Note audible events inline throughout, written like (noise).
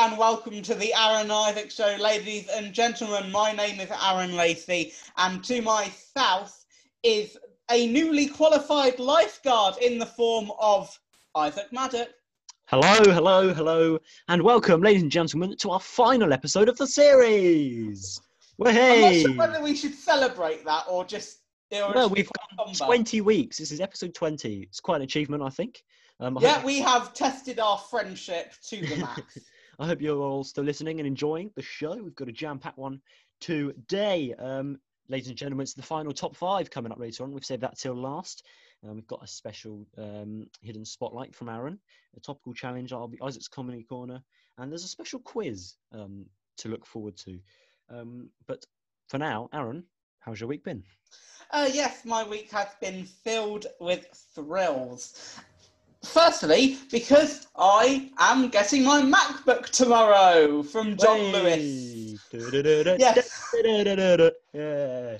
and welcome to the Aaron Isaac Show, ladies and gentlemen. My name is Aaron Lacey, and to my south is a newly qualified lifeguard in the form of Isaac Maddock. Hello, hello, hello, and welcome, ladies and gentlemen, to our final episode of the series. Well, I'm not sure whether we should celebrate that or just. or well, we've got 20 weeks. This is episode 20. It's quite an achievement, I think. Um, Yeah, hope, we have tested our friendship to the max. (laughs) I hope you're all still listening and enjoying the show. We've got a jam-packed one today. Um, ladies and gentlemen, it's the final top five coming up later on. We've saved that till last. Um, we've got a special um, hidden spotlight from Aaron, a topical challenge. I'll be Isaac's comedy corner, and there's a special quiz um, to look forward to. Um, but for now, Aaron, how's your week been? Uh, yes, my week has been filled with thrills. Firstly, because I am getting my MacBook tomorrow from John Lewis. Lewis. Yes. Yeah.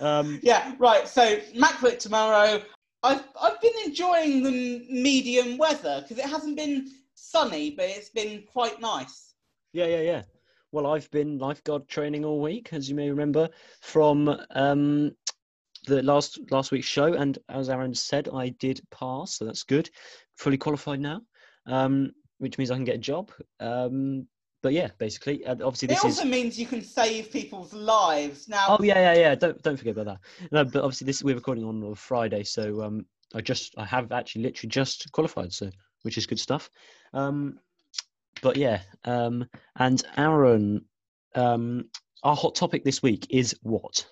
Um, Yeah, right. So MacBook tomorrow. I've I've been enjoying the medium weather because it hasn't been sunny, but it's been quite nice. yeah, yeah, yeah. Well, I've been lifeguard training all week, as you may remember from um, the last last week's show, and as Aaron said, I did pass, so that's good. Fully qualified now, um, which means I can get a job. Um, but yeah, basically, uh, obviously It this is. also means you can save people's lives. Now, Oh yeah, yeah, yeah. Don't don't forget about that. No, but obviously this we're recording on a Friday, so um, I just I have actually literally just qualified, so which is good stuff. Um, but yeah, um, and Aaron, um, our hot topic this week is what?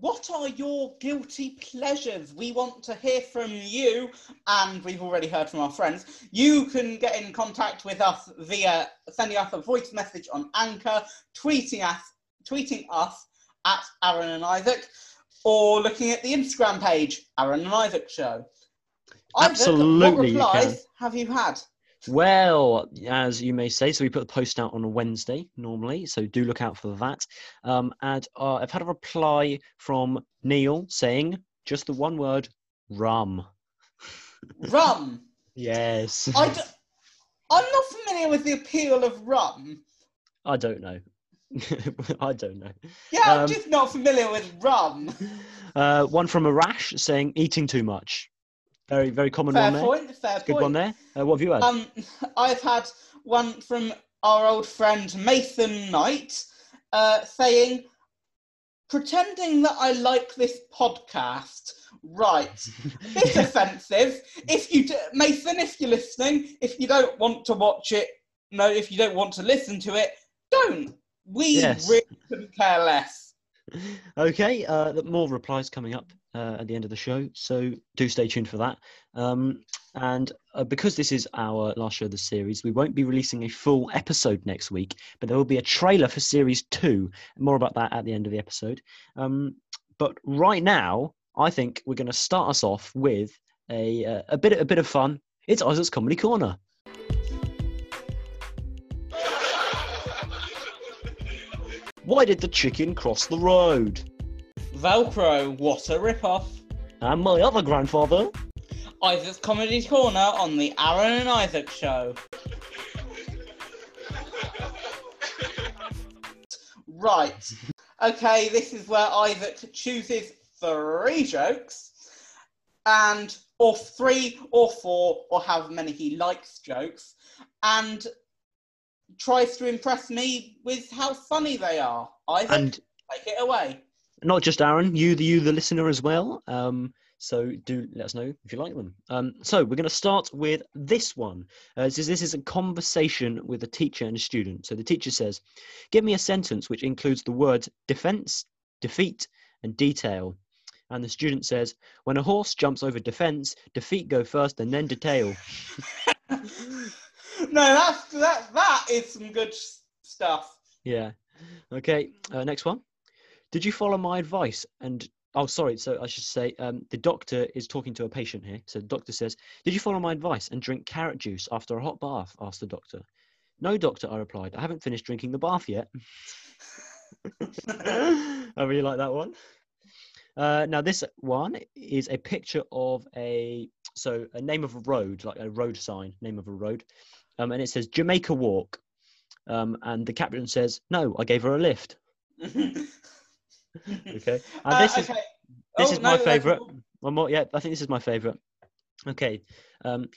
What are your guilty pleasures? We want to hear from you, and we've already heard from our friends. You can get in contact with us via sending us a voice message on Anchor, tweeting us, tweeting us at Aaron and Isaac, or looking at the Instagram page, Aaron and Isaac Show. Isaac, Absolutely, what you replies can. have you had? Well, as you may say, so we put the post out on a Wednesday normally, so do look out for that. Um, and uh, I've had a reply from Neil saying just the one word, rum. Rum. (laughs) Yes. I d- I'm not familiar with the appeal of rum. I don't know. (laughs) I don't know. Yeah, I'm Um, just not familiar with rum. (laughs) Uh, one from a rash saying eating too much. Very, very common Fair one there. point. Fair Good point. one there. Uh, what have you had? Um, I've had one from our old friend Mason Knight uh, saying, pretending that I like this podcast. Right. Bit (laughs) offensive. If you, d- Mason, if you're listening, if you don't want to watch it, no, if you don't want to listen to it, don't. We Yes. really couldn't care less. (laughs) okay, uh, more replies coming up uh, at the end of the show, so do stay tuned for that. Um, and uh, because this is our last show of the series, we won't be releasing a full episode next week, but there will be a trailer for series two. More about that at the end of the episode. Um, but right now, I think we're going to start us off with a uh, a bit a bit of fun. It's Isaac's comedy corner. Why did the chicken cross the road? Velcro, what a rip-off. And my other grandfather. Isaac's Comedy Corner on the Aaron and Isaac Show. Right. Okay, this is where Isaac chooses three jokes, and or three or four or however many he likes jokes, and tries to impress me with how funny they are. Isaac, And take it away. Not just Aaron, you, the you, the listener as well. Um, so do let us know if you like them. Um, so we're going to start with this one. Uh, it says this is a conversation with a teacher and a student. So the teacher says, "Give me a sentence which includes the words defense, defeat, and detail." And the student says, "When a horse jumps over defense, defeat go first and then detail." (laughs) no, that's that. That is some good stuff. Yeah. Okay. Uh, next one. Did you follow my advice? And oh, sorry. So I should say um, the doctor is talking to a patient here. So the doctor says, "Did you follow my advice and drink carrot juice after a hot bath?" Asked the doctor. No, doctor. I replied. I haven't finished drinking the bath yet. I really like that one. Uh, now this one is a picture of a so a name of a road, like a road sign, name of a road, um, and it says Jamaica Walk. Um, and the captain says, "No, I gave her a lift." (laughs) (laughs) Okay, and Uh, this is this Oh, is no, my no, favourite. One more, yeah, I think this is my favourite. Okay, um,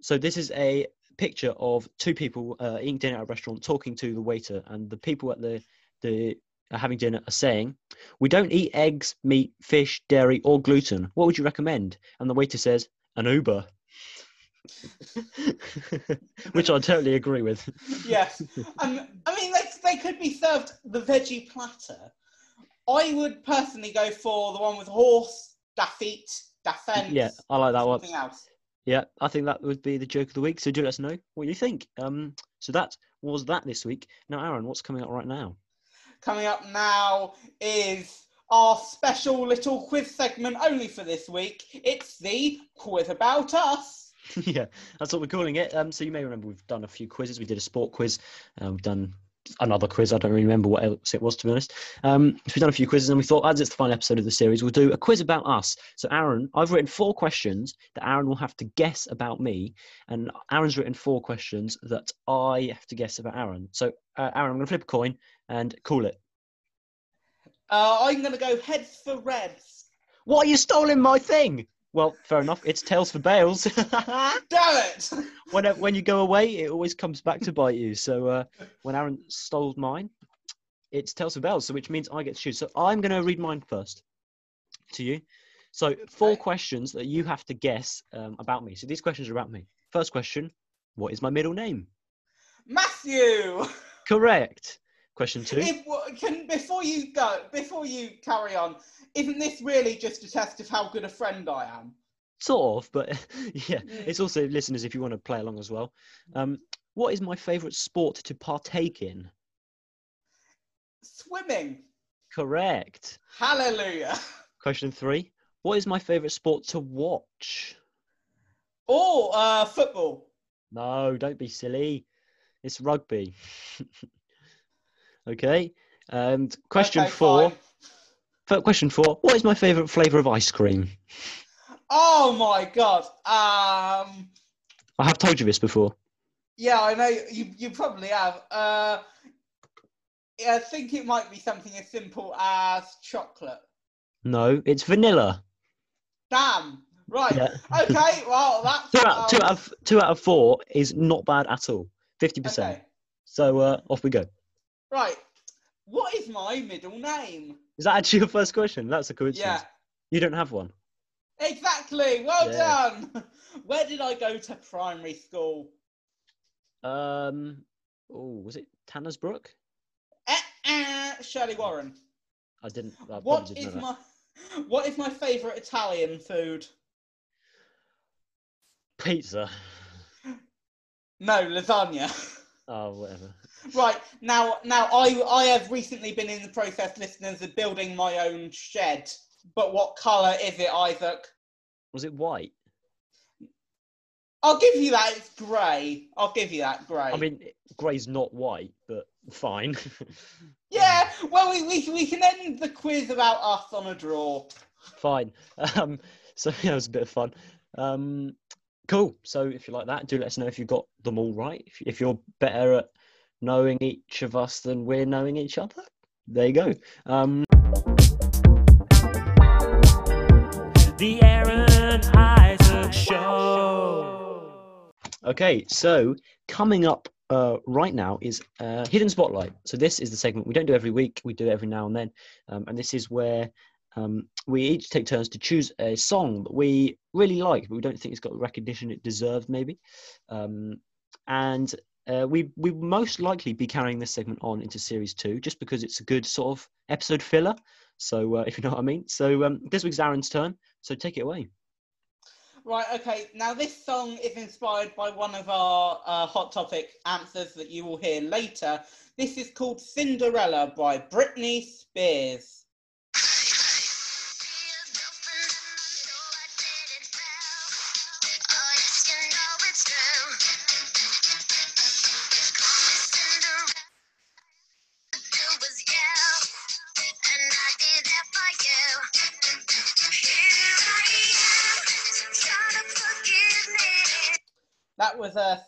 so this is a picture of two people uh, eating dinner at a restaurant, talking to the waiter, and the people at the the are having dinner are saying, "We don't eat eggs, meat, fish, dairy, or gluten. What would you recommend?" And the waiter says, "An Uber," (laughs) which I totally agree with. (laughs) yes. Um, I mean, they, they could be served the veggie platter. I would personally go for the one with horse, da feet. Yeah, I like that one. Something else. Yeah, I think that would be the joke of the week. So do let us know what you think. Um, so that was that this week. Now, Aaron, what's coming up right now? Coming up now is our special little quiz segment only for this week. It's the quiz about us. (laughs) yeah, that's what we're calling it. Um, so you may remember we've done a few quizzes. We did a sport quiz. Uh, we've done another quiz. I don't really remember what else it was to be honest. Um, so we've done a few quizzes, and we thought, as it's the final episode of the series, we'll do a quiz about us. So Aaron, I've written four questions that Aaron will have to guess about me, and Aaron's written four questions that I have to guess about Aaron. So uh, Aaron, I'm going to flip a coin and call it. Uh, I'm going to go heads for reds. What are you stolen my thing? Well, fair enough. It's tails for Bales. (laughs) Damn it! when when you go away, it always comes back to bite you. So uh, when Aaron stole mine, it's tails for Bales, so which means I get to choose. So I'm going to read mine first to you. So four Okay. questions that you have to guess um, about me. So these questions are about me. First question: What is my middle name? Matthew! Correct. Question two. If, can, before you go, before you carry on, isn't this really just a test of how good a friend I am? Sort of, but (laughs) yeah, Mm. it's also listeners if you want to play along as well. Um, what is my favourite sport to partake in? Swimming. Correct. Hallelujah. (laughs) Question three. What is my favourite sport to watch? Oh, uh, football. No, don't be silly. It's rugby. (laughs) okay. And question Okay, four. fine. Question four. What is my favourite flavour of ice cream? Oh my god. Um, I have told you this before. yeah, I know you. You probably have. Uh, I think it might be something as simple as chocolate. No, it's vanilla. Damn. Right. Yeah. (laughs) Okay. Well, that's Two out, two um, out of two out of four is not bad at all. Fifty percent. Okay. So uh, off we go. Right. What is my middle name? Is that actually your first question? That's a coincidence. Yeah. You don't have one. Exactly. Well Yeah. done. (laughs) Where did I go to primary school? Um. Oh, was it Tanner's Brook? Eh, eh, Shirley Warren. I didn't. I What didn't is my what is my favourite Italian food? pizza? No, lasagna. (laughs) Oh, whatever. Right now, now I I have recently been in the process, listeners, of building my own shed. But what colour is it, Isaac? Was it white? I'll give you that. It's grey. I'll give you that grey. I mean, grey's not white, but fine. (laughs) yeah. Well, we, we we can end the quiz about us on a draw. fine. (laughs) Um, so (laughs) yeah, it was a bit of fun. Um, cool. So if you like that, do let us know if you got them all right. If, if you're better at knowing each of us than we're knowing each other, there you go. Um, The Aaron Isaac Show. Okay, so coming up uh, right now is uh, Hidden Spotlight. So this is the segment we don't do every week. We do it every now and then, um, and this is where um, we each take turns to choose a song that we really like, but we don't think it's got the recognition it deserves, maybe. Um, and uh, we we most likely be carrying this segment on into series two, just because it's a good sort of episode filler. So uh, (laughs) if you know what I mean. So um, this week's Aaron's turn. So take it away. Right, okay. Now, this song is inspired by one of our uh, Hot Topic answers that you will hear later. This is called Cinderella by Britney Spears.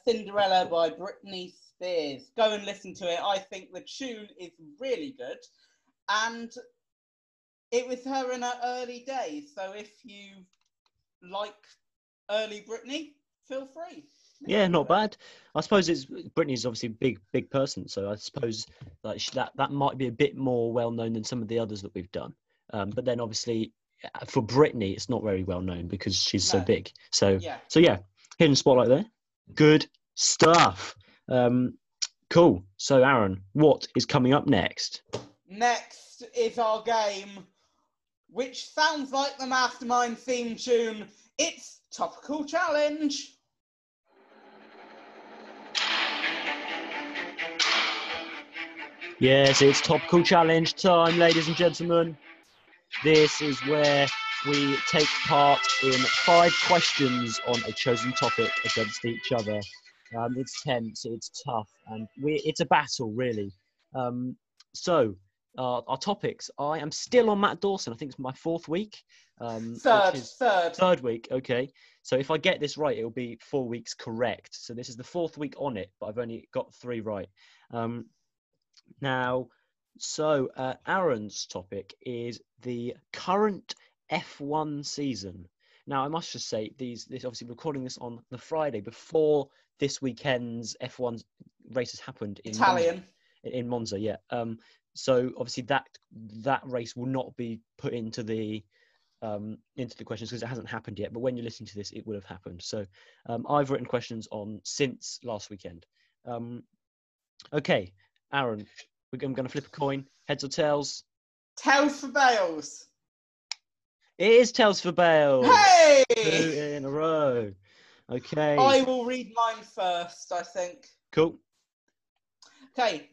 Cinderella by Britney Spears. Go and listen to it. I think the tune is really good. And it was her in her early days. So if you like early Britney, feel free. Yeah, not bad. I suppose it's Britney's obviously a big, big person, so I suppose like that that might be a bit more well known than some of the others that we've done. Um, but then obviously uh, for Britney, it's not very well known because she's so big. So Yeah. so yeah, hidden spotlight there. Good stuff. Um, cool. So Aaron, what is coming up next? Next is our game, which sounds like the Mastermind theme tune. It's Topical Challenge. Yes, it's topical challenge time, ladies and gentlemen. This is where we take part in five questions on a chosen topic against each other. Um, it's tense, it's tough, and we, it's a battle, really. Um, so, uh, our topics I am still on Matt Dawson. I think it's my fourth week. Um, Third, third. Third week, okay. So if I get this right, it'll be four weeks correct. So this is the fourth week on it, but I've only got three right. Um, now, so uh, Aaron's topic is the current F1 season. Now, I must just say, these this obviously recording this on the Friday before this weekend's F1 race has happened in Monza Italian. in Monza, yeah. Um, so obviously that that race will not be put into the um, into the questions because it hasn't happened yet. But when you're listening to this, it would have happened. So um, I've written questions on since last weekend. Um, okay, Aaron, we're, I'm going to flip a coin. Heads or tails? Tails for Bales. It is tails for Bale. Hey! Two in a row. Okay. I will read mine first, I think. Cool. Okay,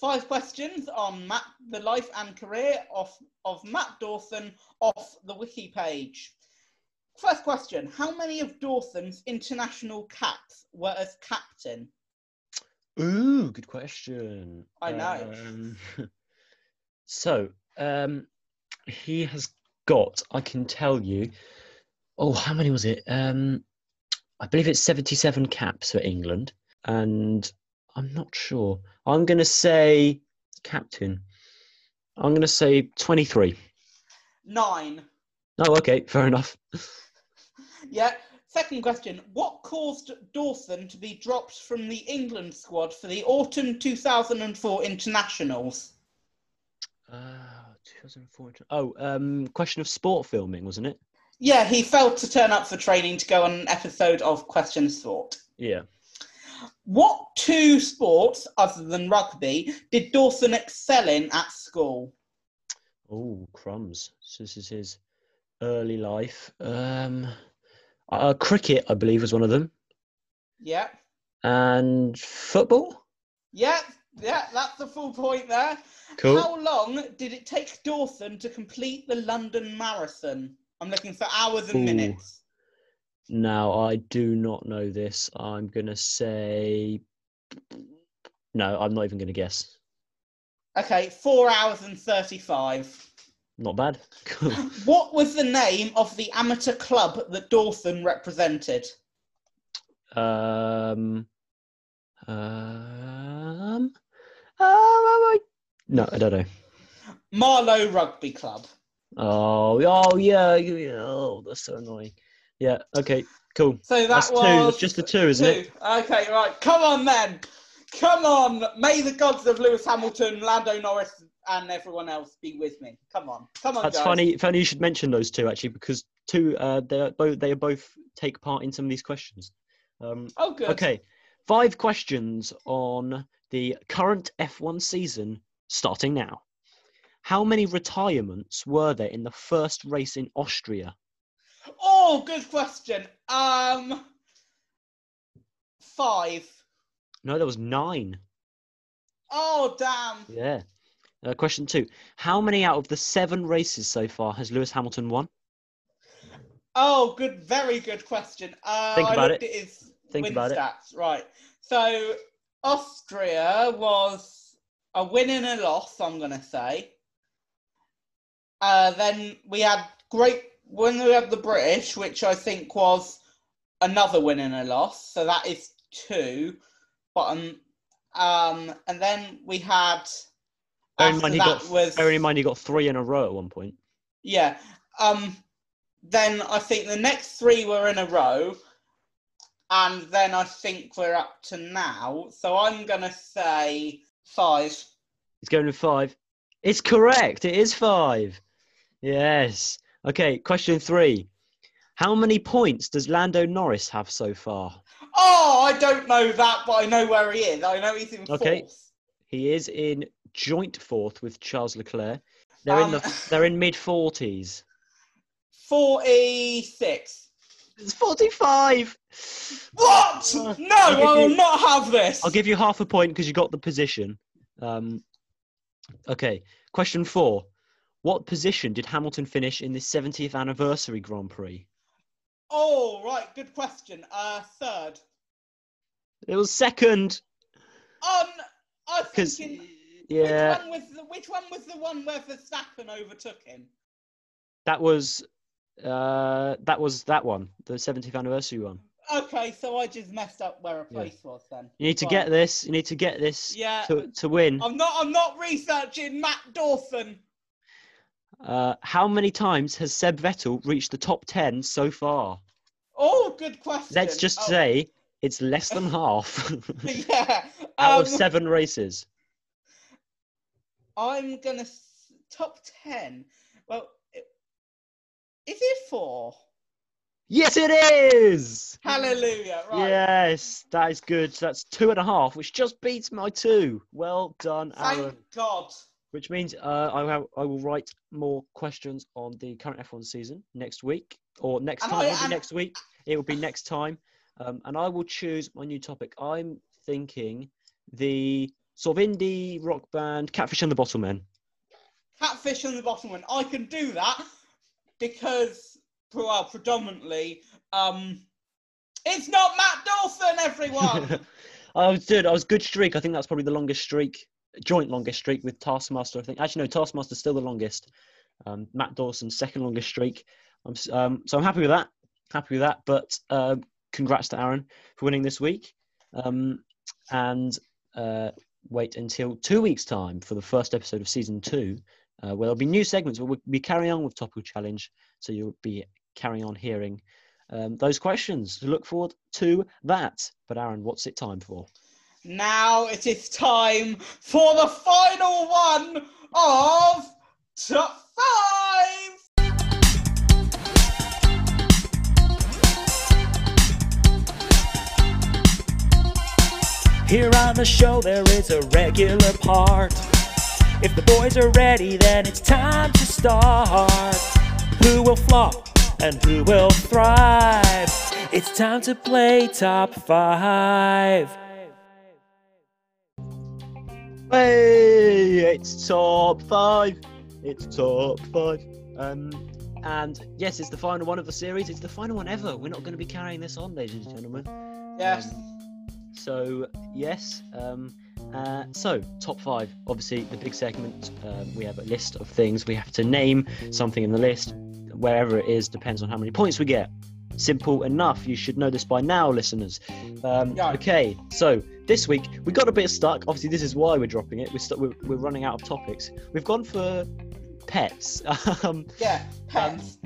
five questions on Matt, the life and career of, of Matt Dawson off the wiki page. First question How many of Dawson's international caps were as captain? Ooh, good question. I know. Um, (laughs) so, um, he has got, I can tell you, oh, how many was it? Um, I believe it's 77 caps for England. And I'm not sure. I'm going to say captain. I'm going to say 23. Nine. Oh, okay, fair enough. (laughs) Yeah. Second question What caused Dawson to be dropped from the England squad for the autumn 2004 internationals? Uh, 2004. Oh, um, question of sport filming, wasn't it? Yeah, he failed to turn up for training to go on an episode of Question Sport. Yeah. What two sports, other than rugby, did Dawson excel in at school? Oh, crumbs. So this is his early life. Um, uh, cricket, I believe, was one of them, Yeah, and football. yeah, yeah, that's the full point there. Cool. How long did it take Dawson to complete the London Marathon? I'm looking for hours and Ooh. minutes. Now I do not know this. I'm gonna say no. I'm not even gonna guess. Okay, four hours and 35. Not bad. (laughs) What was the name of the amateur club that Dawson represented? Um. Um. uh, no, I don't know. Marlow Rugby Club. Oh, oh yeah. yeah, Oh, that's so annoying. Yeah. Okay. Cool. So that That's two. That's just a two, isn't it? Okay, right. Come on then. Come on. May the gods of Lewis Hamilton, Lando Norris, and everyone else be with me. Come on. Come on, That's guys. funny. Funny you should mention those two actually, because two. Uh, they're both. They are both take part in some of these questions. Um, Oh, good. okay. Five questions on the current F1 season starting now. How many retirements were there in the first race in Austria? Oh, good question. Um, five. No, there was nine. Oh, damn. Yeah. Uh, question two. How many out of the seven races so far has Lewis Hamilton won? Oh, good. Very good question. Uh, Think about it. his Think win about it. stats. Right. So Austria was a win and a loss. I'm gonna say. Uh, then we had great when we had the British, which I think was another win and a loss. So that is two. But um, Um, and then we had. Bearing in mind he got was bearing in mind he got three in a row at one point. yeah. Um, then I think the next three were in a row, and then I think we're up to now. So I'm gonna say five. He's going with five. It's correct. It is five. Yes. Okay. Question three. How many points does Lando Norris have so far? Oh, I don't know that, but I know where he is. I know he's in Okay. fourth. He is in joint fourth with Charles Leclerc. They're in Um, the (laughs) they're in mid forties. Forty-six. It's forty five. What? (laughs) Uh, No, I'll will you- not have this. I'll give you half a point because you got the position. Um, okay. Question four. What position did Hamilton finish in the 70th anniversary Grand Prix? Oh, right. Good question. Uh, third. It was second. Um, I was 'Cause, thinking. yeah, Which one was the Which one was the one where Verstappen overtook him? that was uh, that was that one, the 70th anniversary one. Okay, so I just messed up where a Yeah. place was then. You need to Fine. get this. You need to get this Yeah. to to win. I'm not. I'm not researching Matt Dawson. Uh, how many times has Seb Vettel reached the top 10 so far? Oh, good question. Let's just Oh, say it's less than (laughs) half Yeah. (laughs) out Um, of seven races. I'm gonna top ten. Well, is it four? Yes, it is. Hallelujah! Right. Yes, that is good. So That's two and a half, which just beats my two. Well done, Thank Aaron. God. Which means uh, I, will, I will write more questions on the current F1 season next week, or next time. Won't next week. It will be next time, um, and I will choose my new topic. I'm thinking the sort of indie rock band Catfish and the Bottlemen. Catfish and the bottom one. I can do that because, well, predominantly, um, it's not Matt Dawson, everyone. (laughs) I was good. I was good streak. I think that's probably the longest streak, joint longest streak with Taskmaster. I think actually no, Taskmaster's still the longest. Um, Matt Dawson's second longest streak. I'm um, so I'm happy with that. Happy with that. But um, congrats to Aaron for winning this week. Um, and uh, wait until two weeks' time for the first episode of season two, uh, where there'll be new segments. But we'll be carrying on with Topical Challenge, so you'll be carrying on hearing um, those questions. So look forward to that. But Aaron, what's it time for? Now it is time for the final one of top five. Here on the show, there is a regular part. If the boys are ready, then it's time to start. Who will flop and who will thrive? It's time to play top five. Hey, it's top five. It's top five. Um, and yes, it's the final one of the series. It's the final one ever. We're not going to be carrying this on, ladies and gentlemen. Yes. So yes. Um, uh, so top five. Obviously, the big segment. Um, we have a list of things. We have to name something in the list. Wherever it is depends on how many points we get. Simple enough. You should know this by now, listeners. Um, Yeah. Okay. So this week we got a bit stuck. Obviously, this is why we're dropping it. We're, st- we're, we're running out of topics. We've gone for pets. (laughs) um, Yeah. Pets.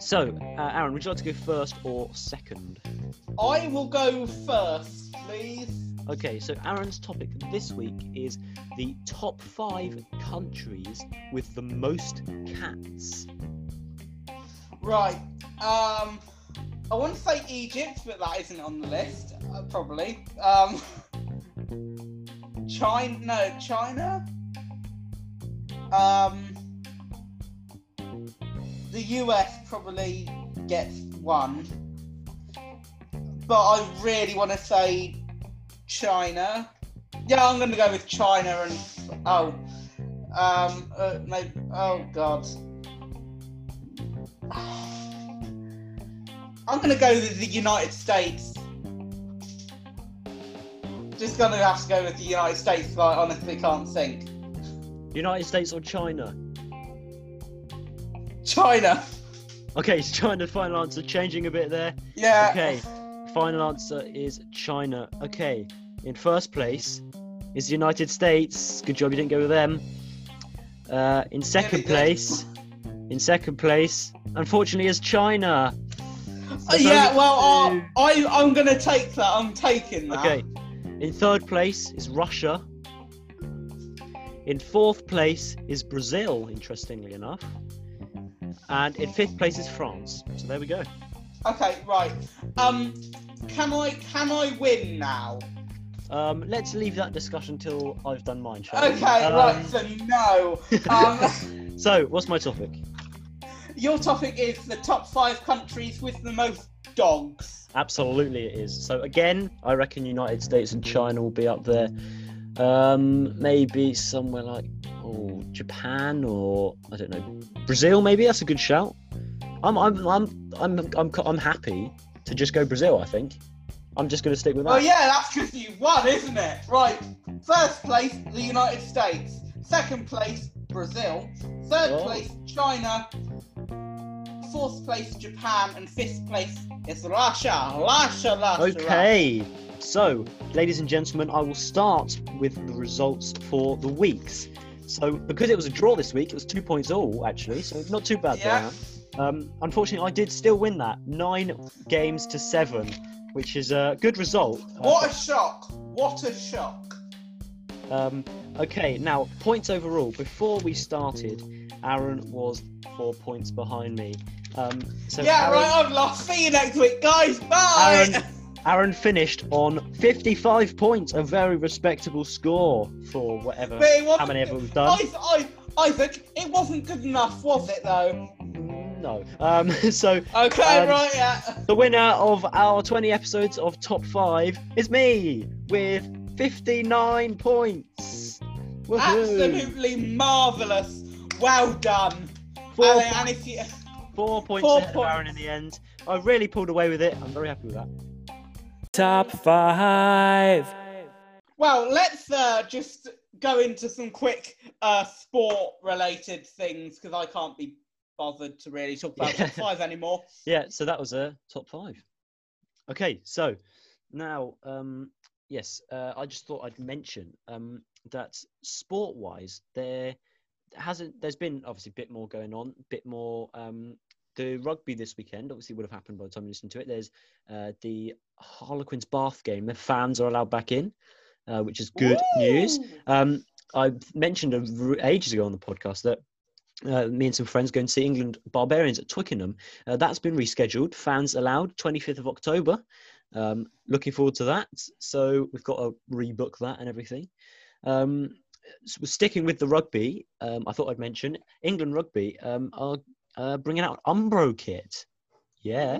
so, uh, Aaron, would you like to go first or second? I will go first, please. Okay, so Aaron's topic this week is the top five countries with the most cats. Right. Um, I want to say Egypt, but that isn't on the list. Uh, probably. Um, China. No, China. Um, the US probably gets one, but I really want to say China. Yeah, I'm going to go with China and oh, um, uh, maybe. Oh God. I'm gonna go with the United States. Just gonna have to go with the United States. 'cause I honestly can't think. United States or China? China. Okay, it's China's final answer, changing a bit there. Yeah. Okay, final answer is China. Okay, in first place, is the United States. Good job you didn't go with them. Uh, in second place, in second place, unfortunately, is China. Uh, yeah, well, uh. I, I'm going to take that. I'm taking that. Okay. In third place is Russia. In fourth place is Brazil, interestingly enough. And in fifth place is France. So there we go. Okay, right. Um, can I can I win now? Um, let's leave that discussion till I've done mine, shall we? Okay, Um, right. So no. (laughs) Um, So, what's my topic? Your topic is the top five countries with the most dogs. Absolutely, it is. So again, I reckon United States and China will be up there. Um, maybe somewhere like oh Japan or I don't know Brazil. Maybe that's a good shout. I'm I'm I'm I'm I'm, I'm happy to just go Brazil. I think I'm just going to stick with that. Oh yeah, that's because you won, isn't it? Right. First place, the United States. Second place, Brazil. Third Oh. place, China. Fourth place, Japan, and fifth place is Russia. Russia, Russia. Okay, so ladies and gentlemen, I will start with the results for the weeks. So because it was a draw this week, it was two points all actually, so not too bad Yeah. there. Um, unfortunately, I did still win that nine games to seven, which is a good result. What a shock! What a shock! Um, okay, now points overall. Before we started, Aaron was four points behind me. Um, so yeah, Aaron, right. I've lost. See you next week, guys. Bye. Aaron, Aaron finished on 55 points, a very respectable score for whatever, But it wasn't how many good- we've done. I, I, Isaac, it wasn't good enough, was it though? No. Um, (laughs) so Okay, Um, right, yeah. the winner of our 20 episodes of Top 5 is me with 59 points. Woohoo. Absolutely marvellous. Well done. Four, and, and if you, four points four ahead of Aaron in the end. I really pulled away with it. I'm very happy with that. Top five. well, let's uh, just go into some quick uh, sport-related things because I can't be bothered to really talk about Yeah. (laughs) top five anymore. Yeah, so that was a top five. Okay, so now, um, yes, uh, I just thought I'd mention um, that sport-wise, there hasn't. There's been obviously a bit more going on, a bit more. Um, the rugby this weekend obviously would have happened by the time you listen to it. There's uh, the Harlequins Bath game. The fans are allowed back in, uh, which is good news. Um, I mentioned ages ago on the podcast that uh, me and some friends going to see England Barbarians at Twickenham. Uh, that's been rescheduled. Fans allowed, 25th of October. Um, looking forward to that. So we've got to rebook that and everything. Um, sticking with the rugby. Um, I thought I'd mention England Rugby um, are uh, bringing out Umbro kit. Yeah.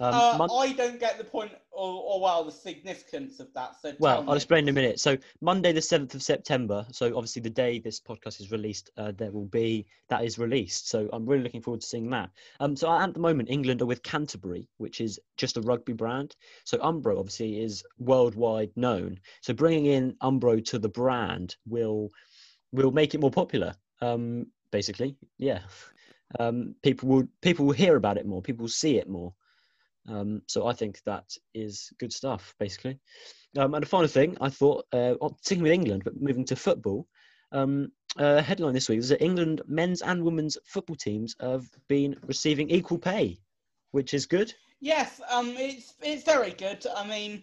Um, uh, Mon- I don't get the point, or, or well, the significance of that. So Well, I'll me. explain in a minute. So Monday, the seventh of September. So obviously, the day this podcast is released, uh, there will be that is released. So I'm really looking forward to seeing that. Um, so at the moment, England are with Canterbury, which is just a rugby brand. So Umbro obviously is worldwide known. So bringing in Umbro to the brand will will make it more popular. Um, basically, yeah. Um, people will people will hear about it more. People will see it more. Um, so I think that is good stuff, basically. Um, and a final thing, I thought, uh, sticking with England, but moving to football, um, headline this week is that England men's and women's football teams have been receiving equal pay, which is good. Yes, um, it's it's very good. I mean,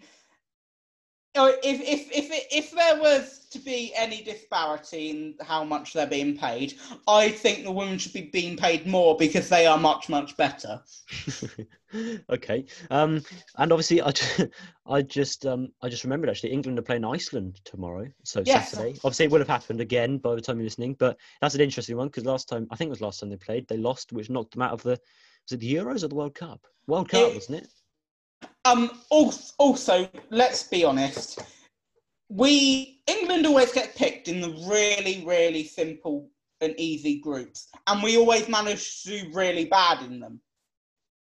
if if if if there was to be any disparity in how much they're being paid, I think the women should be being paid more because they are much much better. (laughs) okay. Um, and obviously, I, ju- (laughs) I just um, I just remembered actually England are playing Iceland tomorrow, so Yes. Saturday. Obviously, it would have happened again by the time you're listening, but that's an interesting one because last time I think it was last time they played, they lost, which knocked them out of the was it the Euros or the World Cup? World Cup, It- wasn't it? Um, also, also, let's be honest. We England always get picked in the really really simple and easy groups, and we always manage to do really bad in them.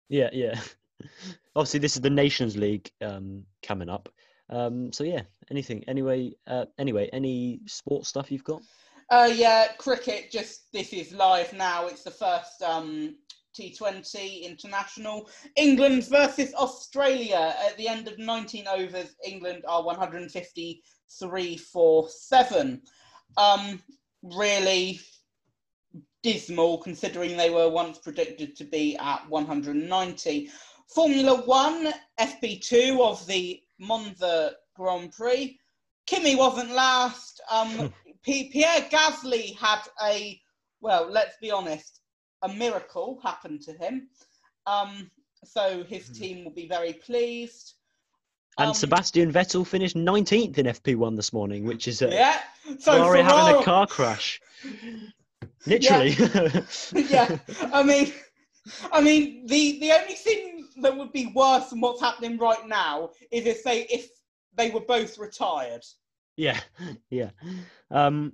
Yeah, yeah. (laughs) Obviously, this is the Nations League um, coming up. Um, so yeah, anything. Anyway, uh, anyway, any sports stuff you've got? Uh, yeah, cricket. Just this is live now. It's the first um T20 international. England versus Australia at the end of 19 overs. England are 153 for seven. Um, really dismal considering they were once predicted to be at 190. Formula One, FP2 of the Monza Grand Prix. Kimi wasn't last. Um, Pierre Gasly had a, well, let's be honest, a miracle happened to him. Um, so his team will be very pleased. And Um, Sebastian Vettel finished 19th in FP1 this morning, which is a Yeah. So Ferrari having a car crash. Literally. yeah, I mean, I mean, the the only thing that would be worse than what's happening right now is if they if they were both retired. Yeah, (laughs) yeah. Um,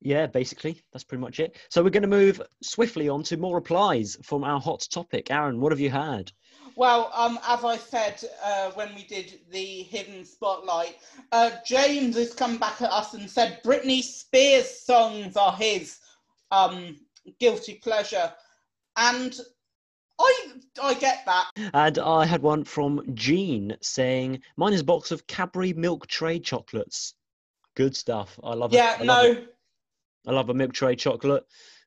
yeah, basically, that's pretty much it. So we're going to move swiftly on to more replies from our hot topic. Aaron, what have you had? Well, um, as I said uh, when we did the hidden spotlight, uh, James has come back at us and said Britney Spears songs are his um, guilty pleasure, and I I get that. And I had one from Jean saying, "Mine is a box of Cadbury milk tray chocolates. Good stuff. I love it. Yeah, no, it. I love a milk tray chocolate.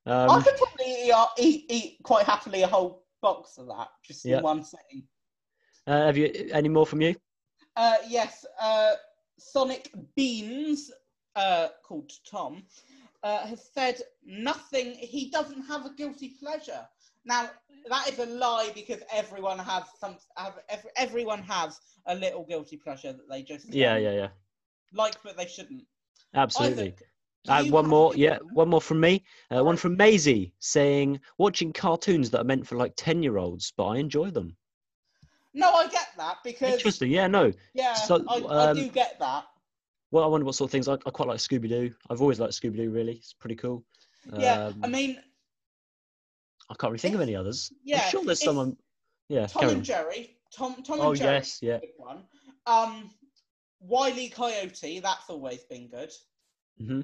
I Um, could probably eat, uh, eat, eat quite happily a whole box of that just Yeah. in one sitting. uh, have you any more from you? Uh, yes, uh, Sonic Beans, uh, called Tom, uh, has said nothing. He doesn't have a guilty pleasure. Now that is a lie because everyone has some. Have, every, everyone has a little guilty pleasure that they just Yeah, yeah, yeah. like, but they shouldn't. Absolutely. Isaac, Uh, one more, yeah, one more from me. Uh, one from Maisie saying, watching cartoons that are meant for like 10 year olds, but I enjoy them. No, I get that because Interesting. Yeah, no. yeah, So, I, I um, do get that. Well, I wonder what sort of things I, I quite like Scooby Doo. I've always liked Scooby Doo, really. It's pretty cool. Yeah, Um, I mean, I can't really think of any others. yeah, I'm sure there's someone. Yeah, Tom and. Jerry, Tom, Tom Oh, and Jerry, yes, yeah. one. Um, Wiley Coyote, that's always been good. hmm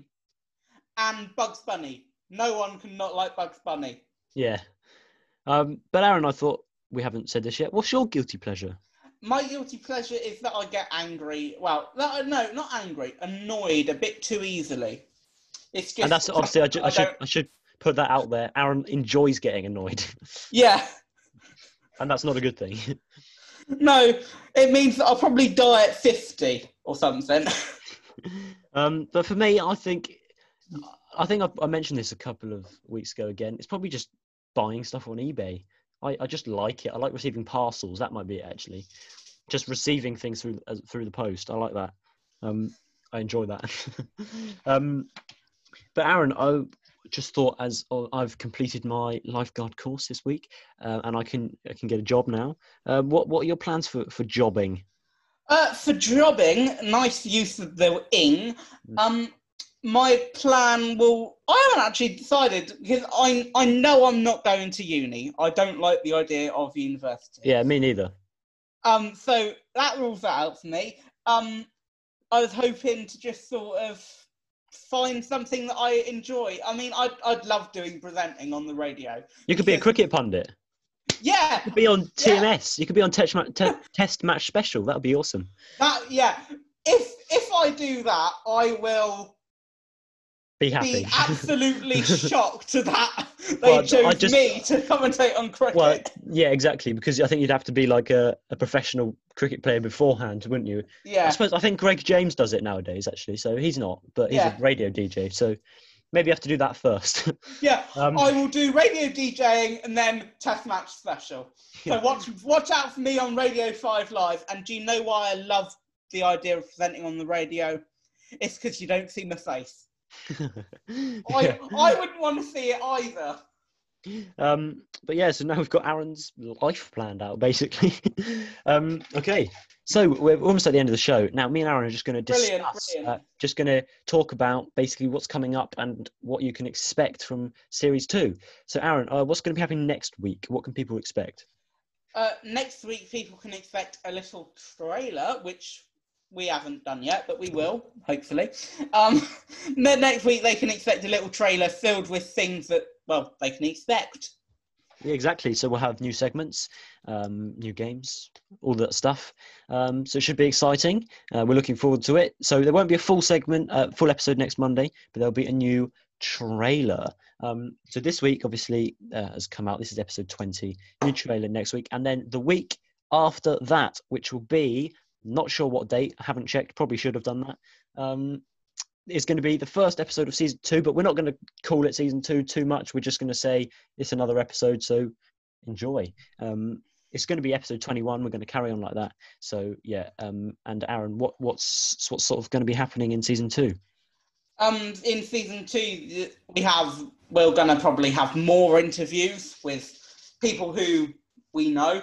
And Bugs Bunny. No one can not like Bugs Bunny. Yeah. Um, but Aaron, I thought we haven't said this yet. What's your guilty pleasure? My guilty pleasure is that I get angry. Well, that, no, not angry. Annoyed a bit too easily. It's just. and that's obviously, I, ju- I, I should, I should put that out there. Aaron enjoys getting annoyed, (laughs) Yeah. and that's not a good thing. No, it means that I'll probably die at fifty or something. (laughs) um, but for me, I think, I think I, I mentioned this a couple of weeks ago. Again, it's probably just buying stuff on eBay. I, I just like it. I like receiving parcels. That might be it actually. Just receiving things through uh, through the post. I like that. Um, I enjoy that. (laughs) um, but Aaron, I just thought as uh, I've completed my lifeguard course this week, uh, and I can I can get a job now. Uh, what what are your plans for for jobbing? Uh, for jobbing, nice use of the ing. Um, my plan will. I haven't actually decided because I I know I'm not going to uni. I don't like the idea of university. Yeah, me neither. Um, so that rules that out for me. Um, I was hoping to just sort of find something that I enjoy. I mean, I'd I'd love doing presenting on the radio. You could be a cricket pundit. Yeah, You could be on Yeah. TMS. You could be on test, ma- te- (laughs) test match special. That would be awesome. that yeah. If if I do that, I will Be happy. be (laughs) absolutely shocked to that (laughs) they Well, chose just- me to commentate on cricket. well, yeah, exactly. Because I think you'd have to be like a, a professional cricket player beforehand, wouldn't you? Yeah. I yeah, suppose I think Greg James does it nowadays, actually. So he's not, but he's Yeah. a radio DJ. So maybe you have to do that first. (laughs) yeah. um, I will do radio DJing and then test match special. So watch watch out for me on Radio Five Live. And do you know why I love the idea of presenting on the radio? It's because you don't see my face. (laughs) I I wouldn't want to see it either. um, but yeah, so now we've got Aaron's life planned out, basically. (laughs) um, okay, so we're almost at the end of the show. Now, me and Aaron are just going to Brilliant, discuss, brilliant. Uh, just going to talk about basically what's coming up and what you can expect from Series 2. So, Aaron, uh, what's going to be happening next week? What can people expect? Uh, next week, people can expect a little trailer, which we haven't done yet, but we will, hopefully. Um, (laughs) next week, they can expect a little trailer filled with things that, well, they can expect. Yeah, exactly. So we'll have new segments, um, new games, all that stuff. Um, so it should be exciting. Uh, we're looking forward to it. So there won't be a full segment, uh, full episode next Monday, but there'll be a new trailer. Um, so this week, obviously, uh, has come out. This is episode 20. New trailer next week, and then the week after that, which will be not sure what date. I haven't checked. Probably should have done that. Um, is going to be the first episode of season two, but we're not going to call it season two too much. We're just going to say it's another episode, so enjoy. Um, it's going to be episode 21. We're going to carry on like that. So yeah. Um, and Aaron, what what's what's sort of going to be happening in season two? Um, in season two, we have we're going to probably have more interviews with people who we know.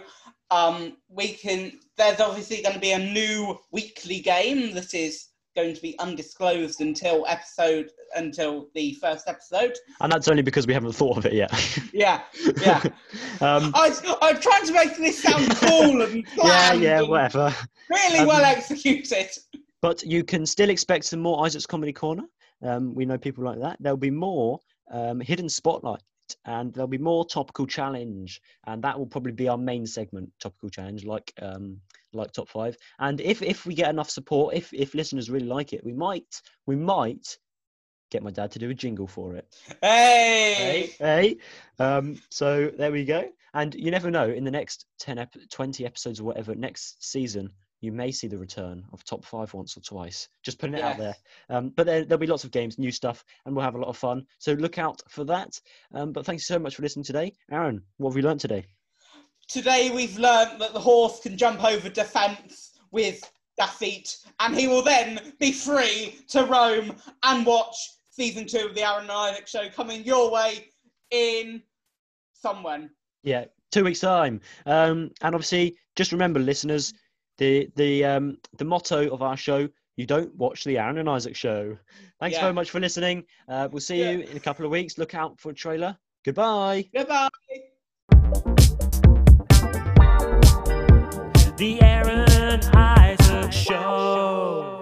Um, we can. There's obviously going to be a new weekly game that is going to be undisclosed until episode until the first episode. And that's only because we haven't thought of it yet. Yeah, yeah. (laughs) um, I, I'm trying to make this sound cool and (laughs) yeah, planned yeah, and whatever. really Um, well executed. But you can still expect some more Isaac's Comedy Corner. Um, we know people like that. There'll be more um, Hidden Spotlight and there'll be more Topical Challenge. And that will probably be our main segment, Topical Challenge, like um, like Top 5. And if, if we get enough support, if, if listeners really like it, we might, we might get my dad to do a jingle for it. Hey, Hey. Um, so there we go. And you never know, in the next 10, ep- 20 episodes or whatever, next season, you may see the return of top five once or twice. Just putting it out there. Um, but there, there'll be lots of games, new stuff, and we'll have a lot of fun. So look out for that. Um, but thanks so much for listening today. Aaron, what have we learned today? Today we've learnt that the horse can jump over defence with their feet, and he will then be free to roam and watch season two of the Aaron and Isaac show coming your way in someone. Yeah, two weeks' time. Um, and obviously, just remember, listeners, the the um, the motto of our show. You don't watch the Aaron and Isaac show. Thanks yeah. very much for listening. Uh, we'll see yeah. you in a couple of weeks. Look out for a trailer. Goodbye. Goodbye. The Aaron Isaac Show.